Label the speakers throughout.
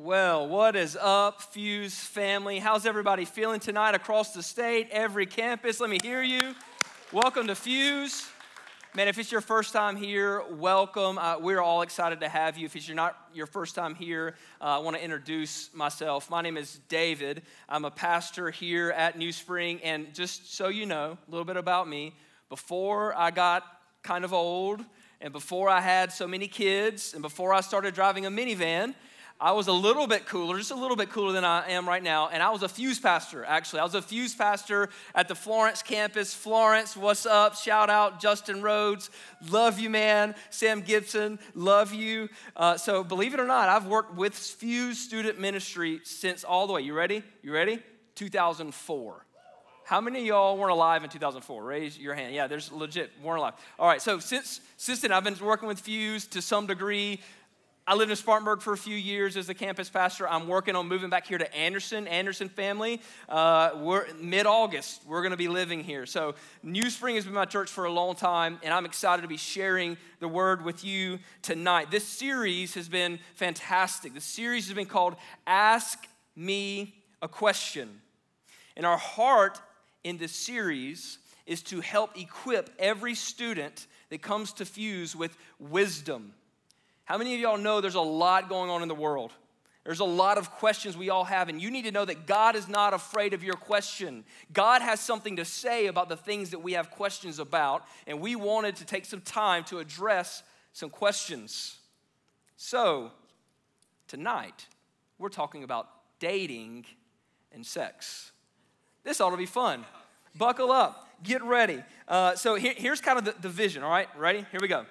Speaker 1: Well, what is up, Fuse family? How's everybody feeling tonight across the state, every campus? Let me hear you. Welcome to Fuse. Man, if it's your first time here, welcome. Uh, we're all excited to have you. If it's your not your first time here, uh, I want to introduce myself. My name is David. I'm a pastor here at New Spring, and just so you know, a little bit about me. Before I got kind of old, and before I had so many kids, and before I started driving a minivan, I was a little bit cooler, just a little bit cooler than I am right now. And I was a fuse pastor, actually. I was a fuse pastor at the Florence campus. Florence, what's up? Shout out Justin Rhodes. Love you, man. Sam Gibson, love you. Uh, so, believe it or not, I've worked with Fuse Student Ministry since all the way. You ready? You ready? 2004. How many of y'all weren't alive in 2004? Raise your hand. Yeah, there's legit weren't alive. All right, so since since then, I've been working with Fuse to some degree. I lived in Spartanburg for a few years as a campus pastor. I'm working on moving back here to Anderson, Anderson family. Uh, we're mid-August. We're going to be living here. So New Spring has been my church for a long time, and I'm excited to be sharing the word with you tonight. This series has been fantastic. The series has been called "Ask Me a Question," and our heart in this series is to help equip every student that comes to Fuse with wisdom how many of y'all know there's a lot going on in the world? There's a lot of questions we all have, and you need to know that God is not afraid of your question. God has something to say about the things that we have questions about, and we wanted to take some time to address some questions. So, tonight, we're talking about dating and sex. This ought to be fun. Buckle up, get ready. Uh, so, here, here's kind of the, the vision, all right? Ready? Here we go.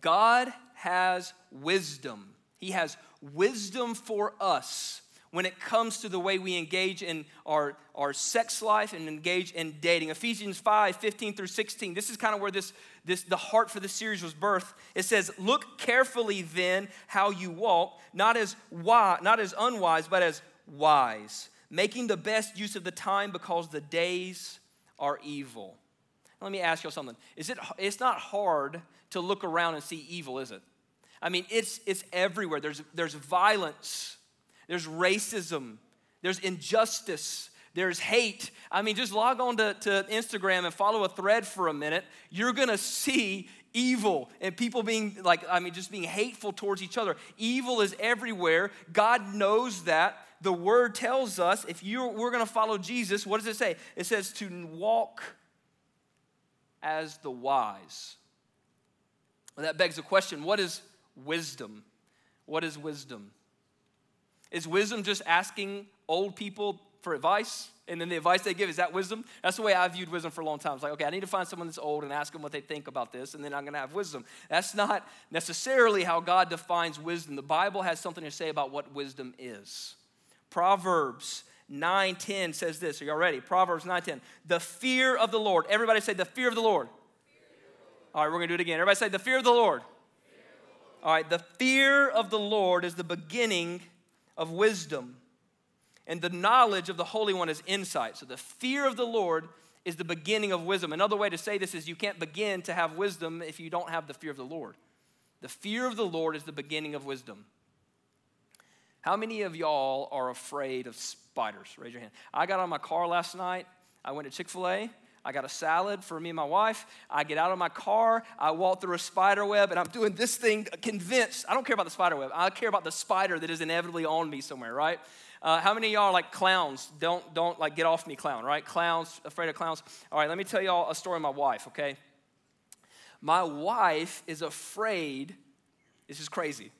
Speaker 1: God has wisdom. He has wisdom for us when it comes to the way we engage in our, our sex life and engage in dating. Ephesians 5 15 through 16. This is kind of where this, this the heart for the series was birthed. It says, Look carefully then how you walk, not as wise, not as unwise, but as wise, making the best use of the time because the days are evil. Let me ask you something. Is it it's not hard to look around and see evil, is it? I mean, it's, it's everywhere. There's, there's violence, there's racism, there's injustice, there's hate. I mean, just log on to, to Instagram and follow a thread for a minute. You're gonna see evil and people being like, I mean, just being hateful towards each other. Evil is everywhere. God knows that. The word tells us if you we're gonna follow Jesus, what does it say? It says to walk as the wise. Well, that begs the question what is wisdom? What is wisdom? Is wisdom just asking old people for advice? And then the advice they give, is that wisdom? That's the way I viewed wisdom for a long time. It's like, okay, I need to find someone that's old and ask them what they think about this, and then I'm gonna have wisdom. That's not necessarily how God defines wisdom. The Bible has something to say about what wisdom is. Proverbs 9:10 says this. Are y'all ready? Proverbs 9:10. The fear of the Lord. Everybody say the fear of the Lord. All right, we're going to do it again. Everybody say, the fear of the Lord. All right, the fear of the Lord is the beginning of wisdom, and the knowledge of the Holy One is insight. So, the fear of the Lord is the beginning of wisdom. Another way to say this is you can't begin to have wisdom if you don't have the fear of the Lord. The fear of the Lord is the beginning of wisdom. How many of y'all are afraid of spiders? Raise your hand. I got on my car last night. I went to Chick fil A. I got a salad for me and my wife. I get out of my car. I walk through a spider web, and I'm doing this thing convinced. I don't care about the spider web. I care about the spider that is inevitably on me somewhere, right? Uh, how many of y'all are like clowns? Don't don't like get off me, clown, right? Clowns, afraid of clowns. All right, let me tell y'all a story of my wife, okay? My wife is afraid. This is crazy.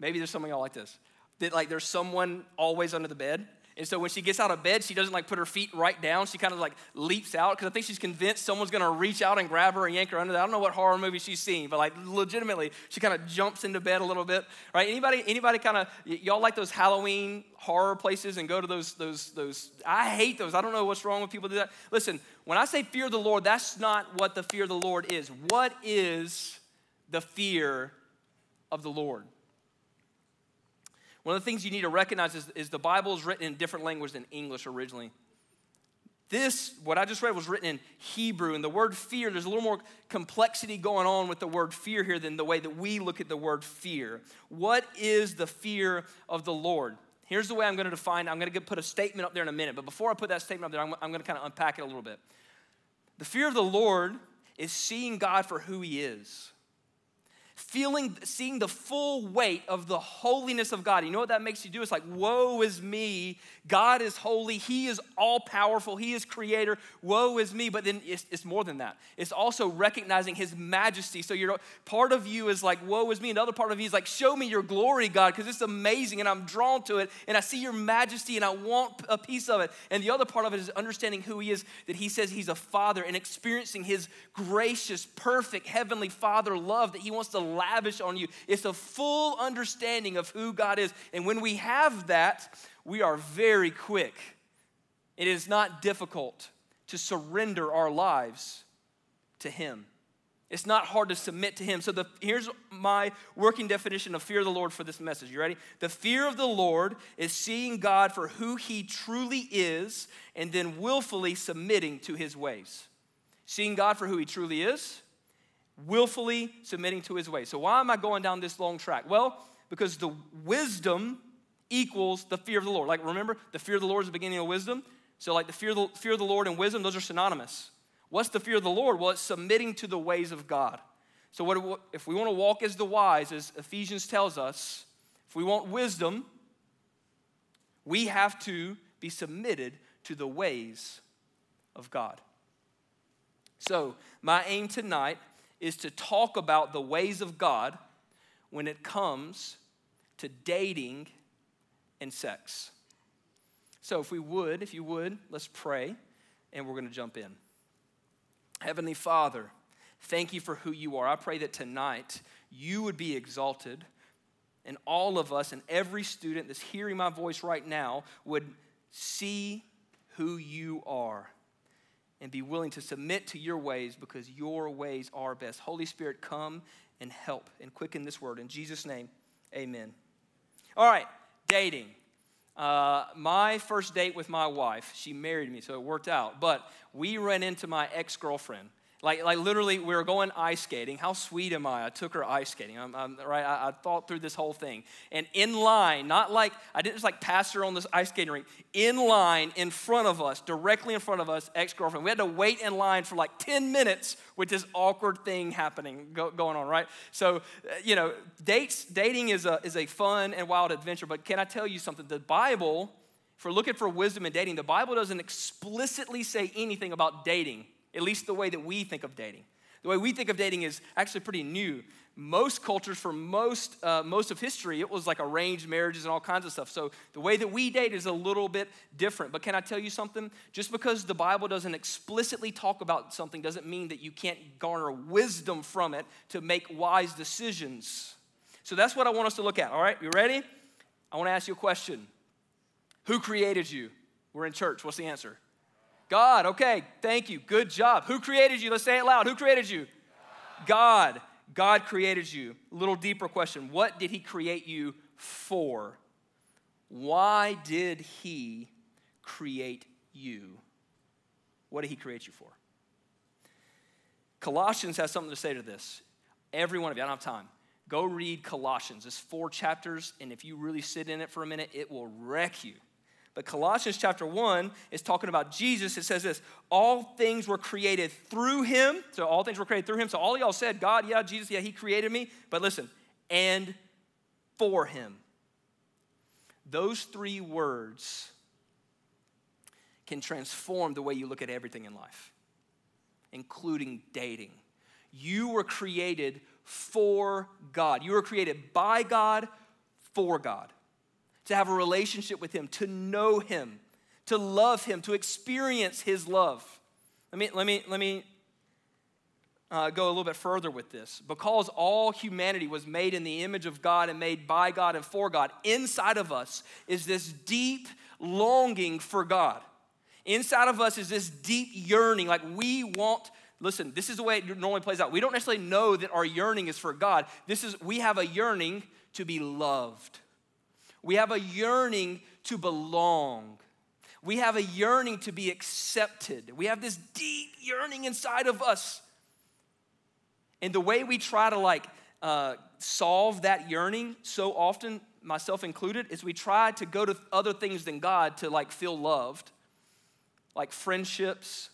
Speaker 1: Maybe there's some of y'all like this. That like there's someone always under the bed and so when she gets out of bed, she doesn't like put her feet right down. She kind of like leaps out because I think she's convinced someone's gonna reach out and grab her and yank her under. That. I don't know what horror movie she's seen, but like legitimately, she kind of jumps into bed a little bit. Right? Anybody? Anybody kind of y'all like those Halloween horror places and go to those those those? I hate those. I don't know what's wrong with people do that. Listen, when I say fear of the Lord, that's not what the fear of the Lord is. What is the fear of the Lord? One of the things you need to recognize is, is the Bible is written in different language than English originally. This, what I just read, was written in Hebrew. And the word fear, there's a little more complexity going on with the word fear here than the way that we look at the word fear. What is the fear of the Lord? Here's the way I'm going to define it. I'm going to put a statement up there in a minute. But before I put that statement up there, I'm, I'm going to kind of unpack it a little bit. The fear of the Lord is seeing God for who He is feeling, seeing the full weight of the holiness of God. You know what that makes you do? It's like, woe is me. God is holy. He is all powerful. He is creator. Woe is me. But then it's, it's more than that. It's also recognizing his majesty. So you're, part of you is like, woe is me. Another part of you is like, show me your glory, God, because it's amazing and I'm drawn to it and I see your majesty and I want a piece of it. And the other part of it is understanding who he is, that he says he's a father and experiencing his gracious, perfect, heavenly father love that he wants to lavish on you. It's a full understanding of who God is. And when we have that, we are very quick. It is not difficult to surrender our lives to Him. It's not hard to submit to Him. So the, here's my working definition of fear of the Lord for this message. You ready? The fear of the Lord is seeing God for who He truly is and then willfully submitting to His ways. Seeing God for who He truly is willfully submitting to his way. So, why am I going down this long track? Well, because the wisdom equals the fear of the Lord. Like, remember, the fear of the Lord is the beginning of wisdom. So, like, the fear of the, fear of the Lord and wisdom, those are synonymous. What's the fear of the Lord? Well, it's submitting to the ways of God. So, what, if we want to walk as the wise, as Ephesians tells us, if we want wisdom, we have to be submitted to the ways of God. So, my aim tonight is to talk about the ways of God when it comes to dating and sex. So, if we would, if you would, let's pray and we're going to jump in. Heavenly Father, thank you for who you are. I pray that tonight you would be exalted and all of us and every student that's hearing my voice right now would see who you are and be willing to submit to your ways because your ways are best. Holy Spirit, come and help and quicken this word. In Jesus' name, amen. All right, dating. Uh, my first date with my wife, she married me, so it worked out. But we ran into my ex girlfriend like, like literally, we were going ice skating. How sweet am I? I took her ice skating. I'm, I'm, right? I, I, thought through this whole thing. And in line, not like, I didn't just like pass her on this ice skating rink. In line, in front of us, directly in front of us, ex girlfriend. We had to wait in line for like 10 minutes with this awkward thing happening, go, going on, right? So, uh, you know, dates, dating is a, is a fun and wild adventure. But can I tell you something? The Bible, if we're looking for wisdom in dating, the Bible doesn't explicitly say anything about dating at least the way that we think of dating. The way we think of dating is actually pretty new. Most cultures, for most, uh, most of history, it was like arranged marriages and all kinds of stuff. So the way that we date is a little bit different. But can I tell you something? Just because the Bible doesn't explicitly talk about something doesn't mean that you can't garner wisdom from it to make wise decisions. So that's what I want us to look at. All right, you ready? I want to ask you a question Who created you? We're in church. What's the answer? God, okay, thank you. Good job. Who created you? Let's say it loud. Who created you? God. God, God created you. A little deeper question. What did He create you for? Why did He create you? What did He create you for? Colossians has something to say to this. Every one of you, I don't have time. Go read Colossians. It's four chapters, and if you really sit in it for a minute, it will wreck you. But Colossians chapter 1 is talking about Jesus. It says this all things were created through him. So all things were created through him. So all y'all said, God, yeah, Jesus, yeah, he created me. But listen, and for him. Those three words can transform the way you look at everything in life, including dating. You were created for God. You were created by God, for God to have a relationship with Him, to know Him, to love Him, to experience His love. Let me, let me, let me uh, go a little bit further with this. Because all humanity was made in the image of God and made by God and for God, inside of us is this deep longing for God. Inside of us is this deep yearning, like we want listen, this is the way it normally plays out. We don't necessarily know that our yearning is for God. This is we have a yearning to be loved. We have a yearning to belong. We have a yearning to be accepted. We have this deep yearning inside of us. And the way we try to like uh, solve that yearning so often, myself included, is we try to go to other things than God to like feel loved, like friendships,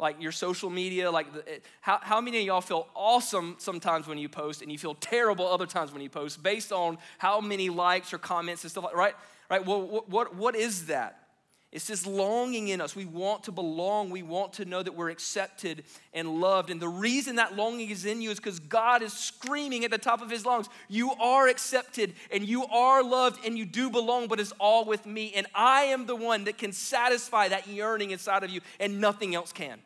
Speaker 1: like your social media. Like, the, how, how many of y'all feel awesome sometimes when you post and you feel terrible other times when you post based on how many likes or comments and stuff like right? Right? Well, what, what, what is that? It's this longing in us. We want to belong. We want to know that we're accepted and loved. And the reason that longing is in you is because God is screaming at the top of his lungs, You are accepted and you are loved and you do belong, but it's all with me. And I am the one that can satisfy that yearning inside of you, and nothing else can.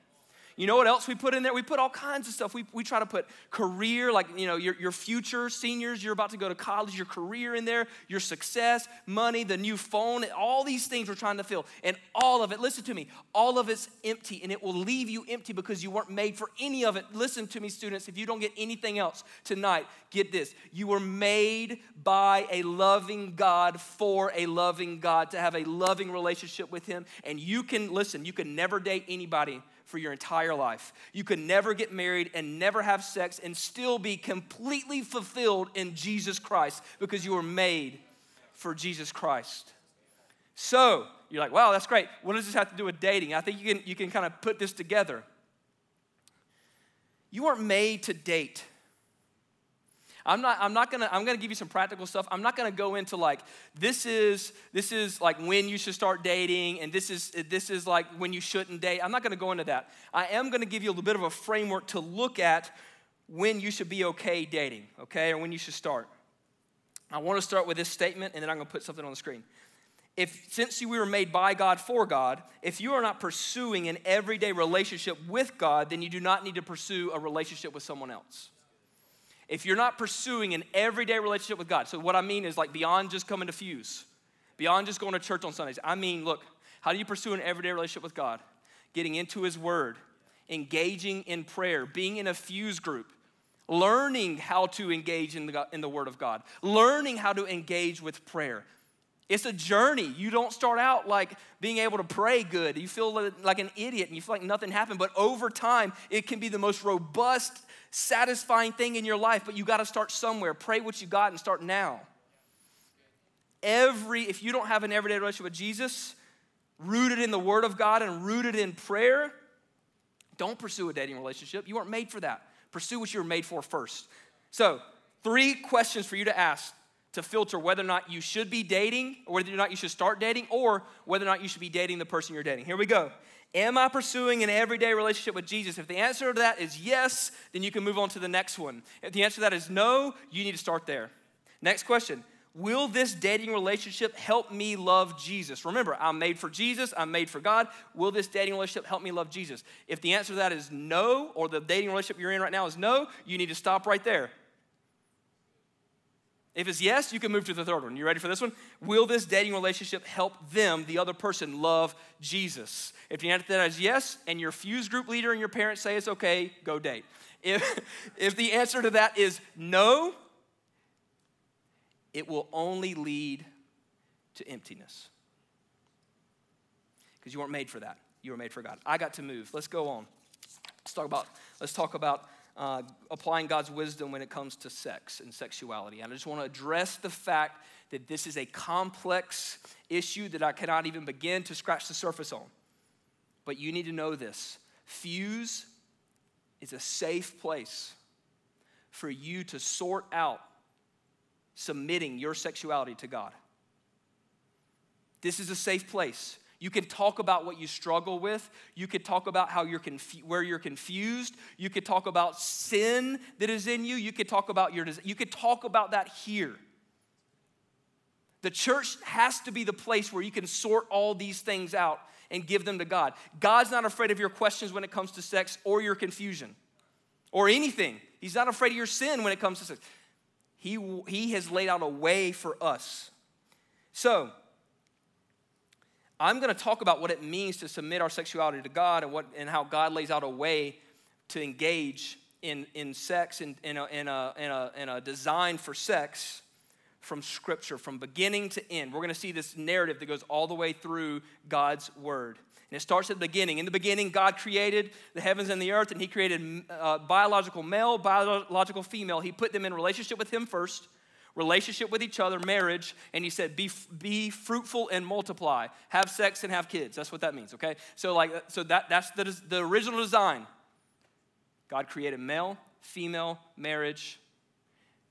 Speaker 1: You know what else we put in there? We put all kinds of stuff. We, we try to put career, like, you know, your, your future seniors, you're about to go to college, your career in there, your success, money, the new phone, all these things we're trying to fill. And all of it, listen to me, all of it's empty and it will leave you empty because you weren't made for any of it. Listen to me, students, if you don't get anything else tonight, get this. You were made by a loving God for a loving God to have a loving relationship with Him. And you can, listen, you can never date anybody for your entire life. You could never get married and never have sex and still be completely fulfilled in Jesus Christ because you were made for Jesus Christ. So, you're like, wow, that's great. What does this have to do with dating? I think you can, you can kind of put this together. You weren't made to date. I'm not, I'm not gonna, I'm gonna give you some practical stuff. I'm not gonna go into like, this is, this is like when you should start dating, and this is, this is like when you shouldn't date. I'm not gonna go into that. I am gonna give you a little bit of a framework to look at when you should be okay dating, okay, or when you should start. I wanna start with this statement, and then I'm gonna put something on the screen. If since we were made by God for God, if you are not pursuing an everyday relationship with God, then you do not need to pursue a relationship with someone else if you're not pursuing an everyday relationship with God, so what I mean is like beyond just coming to Fuse, beyond just going to church on Sundays, I mean, look, how do you pursue an everyday relationship with God? Getting into His Word, engaging in prayer, being in a Fuse group, learning how to engage in the, in the Word of God, learning how to engage with prayer. It's a journey. You don't start out like being able to pray good. You feel like an idiot and you feel like nothing happened. But over time, it can be the most robust satisfying thing in your life, but you got to start somewhere. Pray what you got and start now. Every, if you don't have an everyday relationship with Jesus, rooted in the Word of God and rooted in prayer, don't pursue a dating relationship. You weren't made for that. Pursue what you were made for first. So, three questions for you to ask to filter whether or not you should be dating, or whether or not you should start dating, or whether or not you should be dating the person you're dating. Here we go. Am I pursuing an everyday relationship with Jesus? If the answer to that is yes, then you can move on to the next one. If the answer to that is no, you need to start there. Next question Will this dating relationship help me love Jesus? Remember, I'm made for Jesus, I'm made for God. Will this dating relationship help me love Jesus? If the answer to that is no, or the dating relationship you're in right now is no, you need to stop right there. If it's yes, you can move to the third one. You ready for this one? Will this dating relationship help them, the other person, love Jesus? If the answer to that is yes, and your fuse group leader and your parents say it's okay, go date. If, if the answer to that is no, it will only lead to emptiness. Because you weren't made for that. You were made for God. I got to move. Let's go on. Let's talk about, let's talk about uh, applying God's wisdom when it comes to sex and sexuality. And I just want to address the fact that this is a complex issue that I cannot even begin to scratch the surface on. But you need to know this Fuse is a safe place for you to sort out submitting your sexuality to God. This is a safe place. You can talk about what you struggle with. You could talk about how you're confu- where you're confused. You could talk about sin that is in you. You could talk about your you could talk about that here. The church has to be the place where you can sort all these things out and give them to God. God's not afraid of your questions when it comes to sex or your confusion or anything. He's not afraid of your sin when it comes to sex. He, he has laid out a way for us. So, I'm going to talk about what it means to submit our sexuality to God and, what, and how God lays out a way to engage in, in sex and in, in, a, in, a, in, a, in a design for sex from Scripture, from beginning to end. We're going to see this narrative that goes all the way through God's Word. And it starts at the beginning. In the beginning, God created the heavens and the earth, and He created uh, biological male, biological female. He put them in relationship with Him first, relationship with each other, marriage, and He said, "Be be fruitful and multiply, have sex and have kids." That's what that means. Okay, so like, so that that's the the original design. God created male, female, marriage,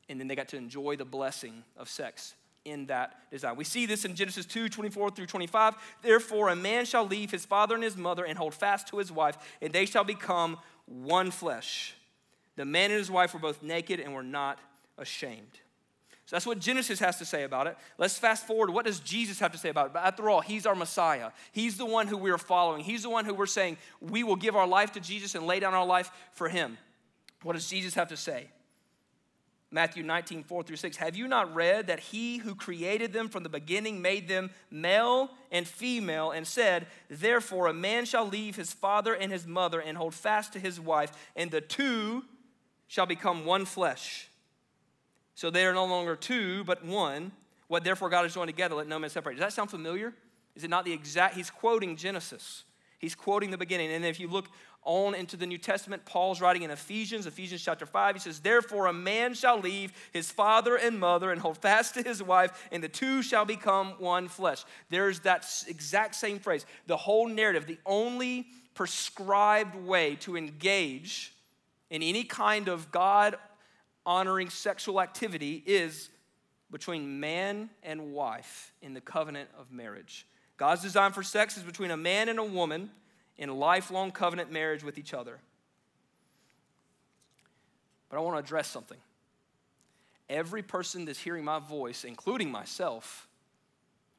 Speaker 1: and then they got to enjoy the blessing of sex in that design. We see this in Genesis 2 24 through 25. Therefore, a man shall leave his father and his mother and hold fast to his wife, and they shall become one flesh. The man and his wife were both naked and were not ashamed. So that's what Genesis has to say about it. Let's fast forward. What does Jesus have to say about it? But after all, he's our Messiah. He's the one who we're following. He's the one who we're saying we will give our life to Jesus and lay down our life for him. What does Jesus have to say? Matthew 19, 4 through 6. Have you not read that he who created them from the beginning made them male and female and said, Therefore a man shall leave his father and his mother and hold fast to his wife, and the two shall become one flesh. So they are no longer two, but one. What therefore God has joined together, let no man separate. Does that sound familiar? Is it not the exact? He's quoting Genesis. He's quoting the beginning. And if you look on into the New Testament, Paul's writing in Ephesians, Ephesians chapter 5. He says, Therefore, a man shall leave his father and mother and hold fast to his wife, and the two shall become one flesh. There's that exact same phrase. The whole narrative, the only prescribed way to engage in any kind of God honoring sexual activity is between man and wife in the covenant of marriage. God's design for sex is between a man and a woman in lifelong covenant marriage with each other. But I want to address something. Every person that's hearing my voice, including myself,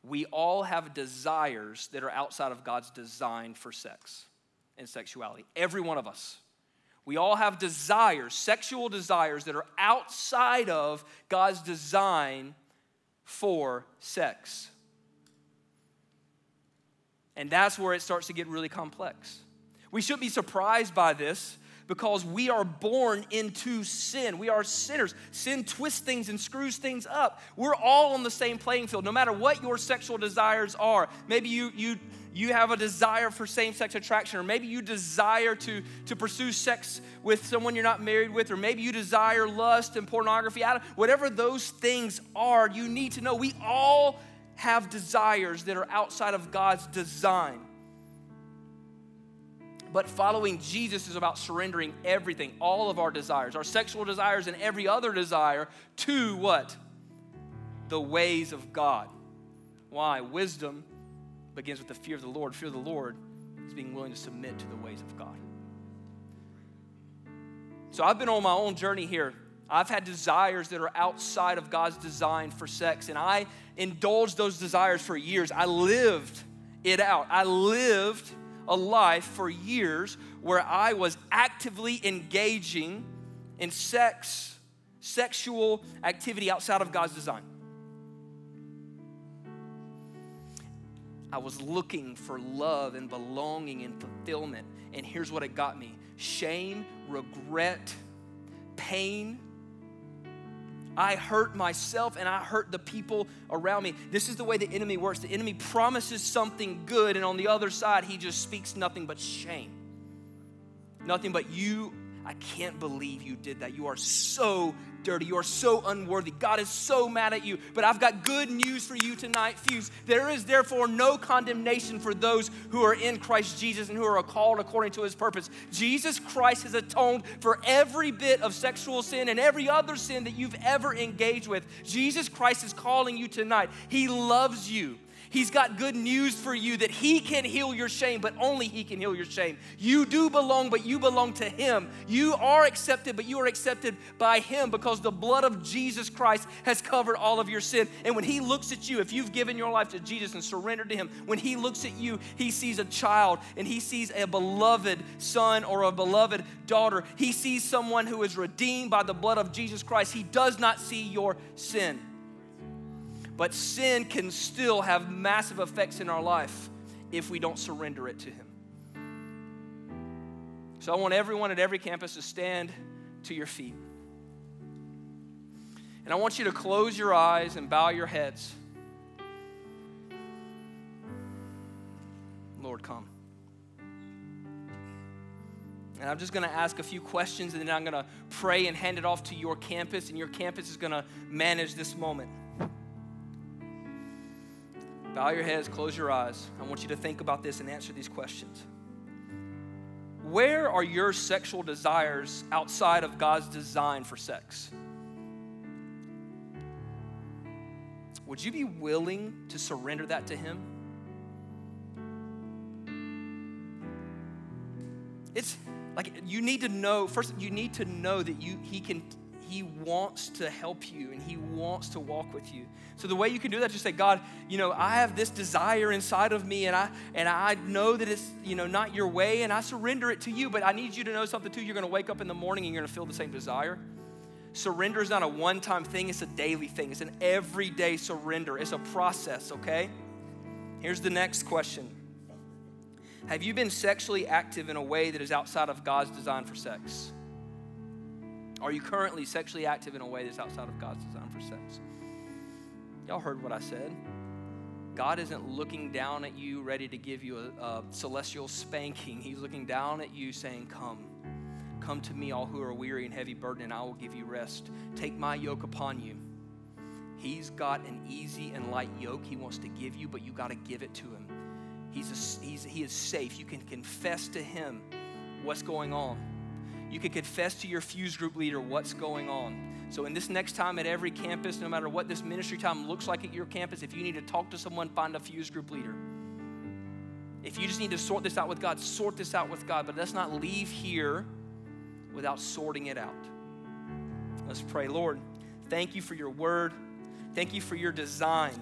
Speaker 1: we all have desires that are outside of God's design for sex and sexuality. Every one of us. We all have desires, sexual desires that are outside of God's design for sex. And that's where it starts to get really complex. We shouldn't be surprised by this because we are born into sin. We are sinners. Sin twists things and screws things up. We're all on the same playing field, no matter what your sexual desires are. Maybe you, you, you have a desire for same sex attraction, or maybe you desire to, to pursue sex with someone you're not married with, or maybe you desire lust and pornography. Whatever those things are, you need to know we all have desires that are outside of God's design. But following Jesus is about surrendering everything, all of our desires, our sexual desires, and every other desire to what? The ways of God. Why? Wisdom begins with the fear of the Lord. Fear of the Lord is being willing to submit to the ways of God. So I've been on my own journey here I've had desires that are outside of God's design for sex, and I indulged those desires for years. I lived it out. I lived a life for years where I was actively engaging in sex, sexual activity outside of God's design. I was looking for love and belonging and fulfillment. And here's what it got me shame, regret, pain, I hurt myself and I hurt the people around me. This is the way the enemy works. The enemy promises something good, and on the other side, he just speaks nothing but shame. Nothing but you I can't believe you did that. You are so dirty. You are so unworthy. God is so mad at you. But I've got good news for you tonight, Fuse. There is therefore no condemnation for those who are in Christ Jesus and who are called according to his purpose. Jesus Christ has atoned for every bit of sexual sin and every other sin that you've ever engaged with. Jesus Christ is calling you tonight. He loves you. He's got good news for you that He can heal your shame, but only He can heal your shame. You do belong, but you belong to Him. You are accepted, but you are accepted by Him because the blood of Jesus Christ has covered all of your sin. And when He looks at you, if you've given your life to Jesus and surrendered to Him, when He looks at you, He sees a child and He sees a beloved son or a beloved daughter. He sees someone who is redeemed by the blood of Jesus Christ. He does not see your sin. But sin can still have massive effects in our life if we don't surrender it to Him. So I want everyone at every campus to stand to your feet. And I want you to close your eyes and bow your heads. Lord, come. And I'm just going to ask a few questions and then I'm going to pray and hand it off to your campus, and your campus is going to manage this moment. Bow your heads, close your eyes. I want you to think about this and answer these questions. Where are your sexual desires outside of God's design for sex? Would you be willing to surrender that to Him? It's like you need to know first you need to know that you he can he wants to help you and He wants to walk with you. So the way you can do that, just say, God, you know, I have this desire inside of me, and I and I know that it's you know not your way, and I surrender it to you. But I need you to know something too. You're going to wake up in the morning and you're going to feel the same desire. Surrender is not a one-time thing; it's a daily thing. It's an everyday surrender. It's a process. Okay. Here's the next question. Have you been sexually active in a way that is outside of God's design for sex? Are you currently sexually active in a way that's outside of God's design for sex? Y'all heard what I said. God isn't looking down at you, ready to give you a, a, celestial spanking. He's looking down at you, saying, Come. Come to me, all who are weary and heavy burdened, and I will give you rest. Take my yoke upon you. He's got an easy and light yoke he wants to give you, but you got to give it to him. He's, a, he's he is safe. You can confess to him what's going on you can confess to your fuse group leader what's going on. So, in this next time at every campus, no matter what this ministry time looks like at your campus, if you need to talk to someone, find a fuse group leader. If you just need to sort this out with God, sort this out with God. But let's not leave here without sorting it out. Let's pray. Lord, thank you for your word. Thank you for your design.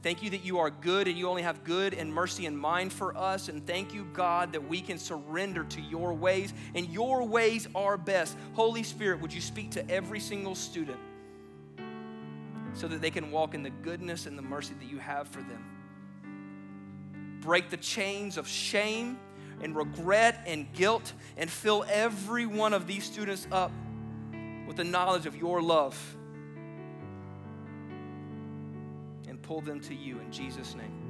Speaker 1: Thank you that you are good and you only have good and mercy in mind for us. And thank you, God, that we can surrender to your ways, and your ways are best. Holy Spirit, would you speak to every single student so that they can walk in the goodness and the mercy that you have for them? Break the chains of shame and regret and guilt and fill every one of these students up with the knowledge of your love pull them to you in Jesus' name.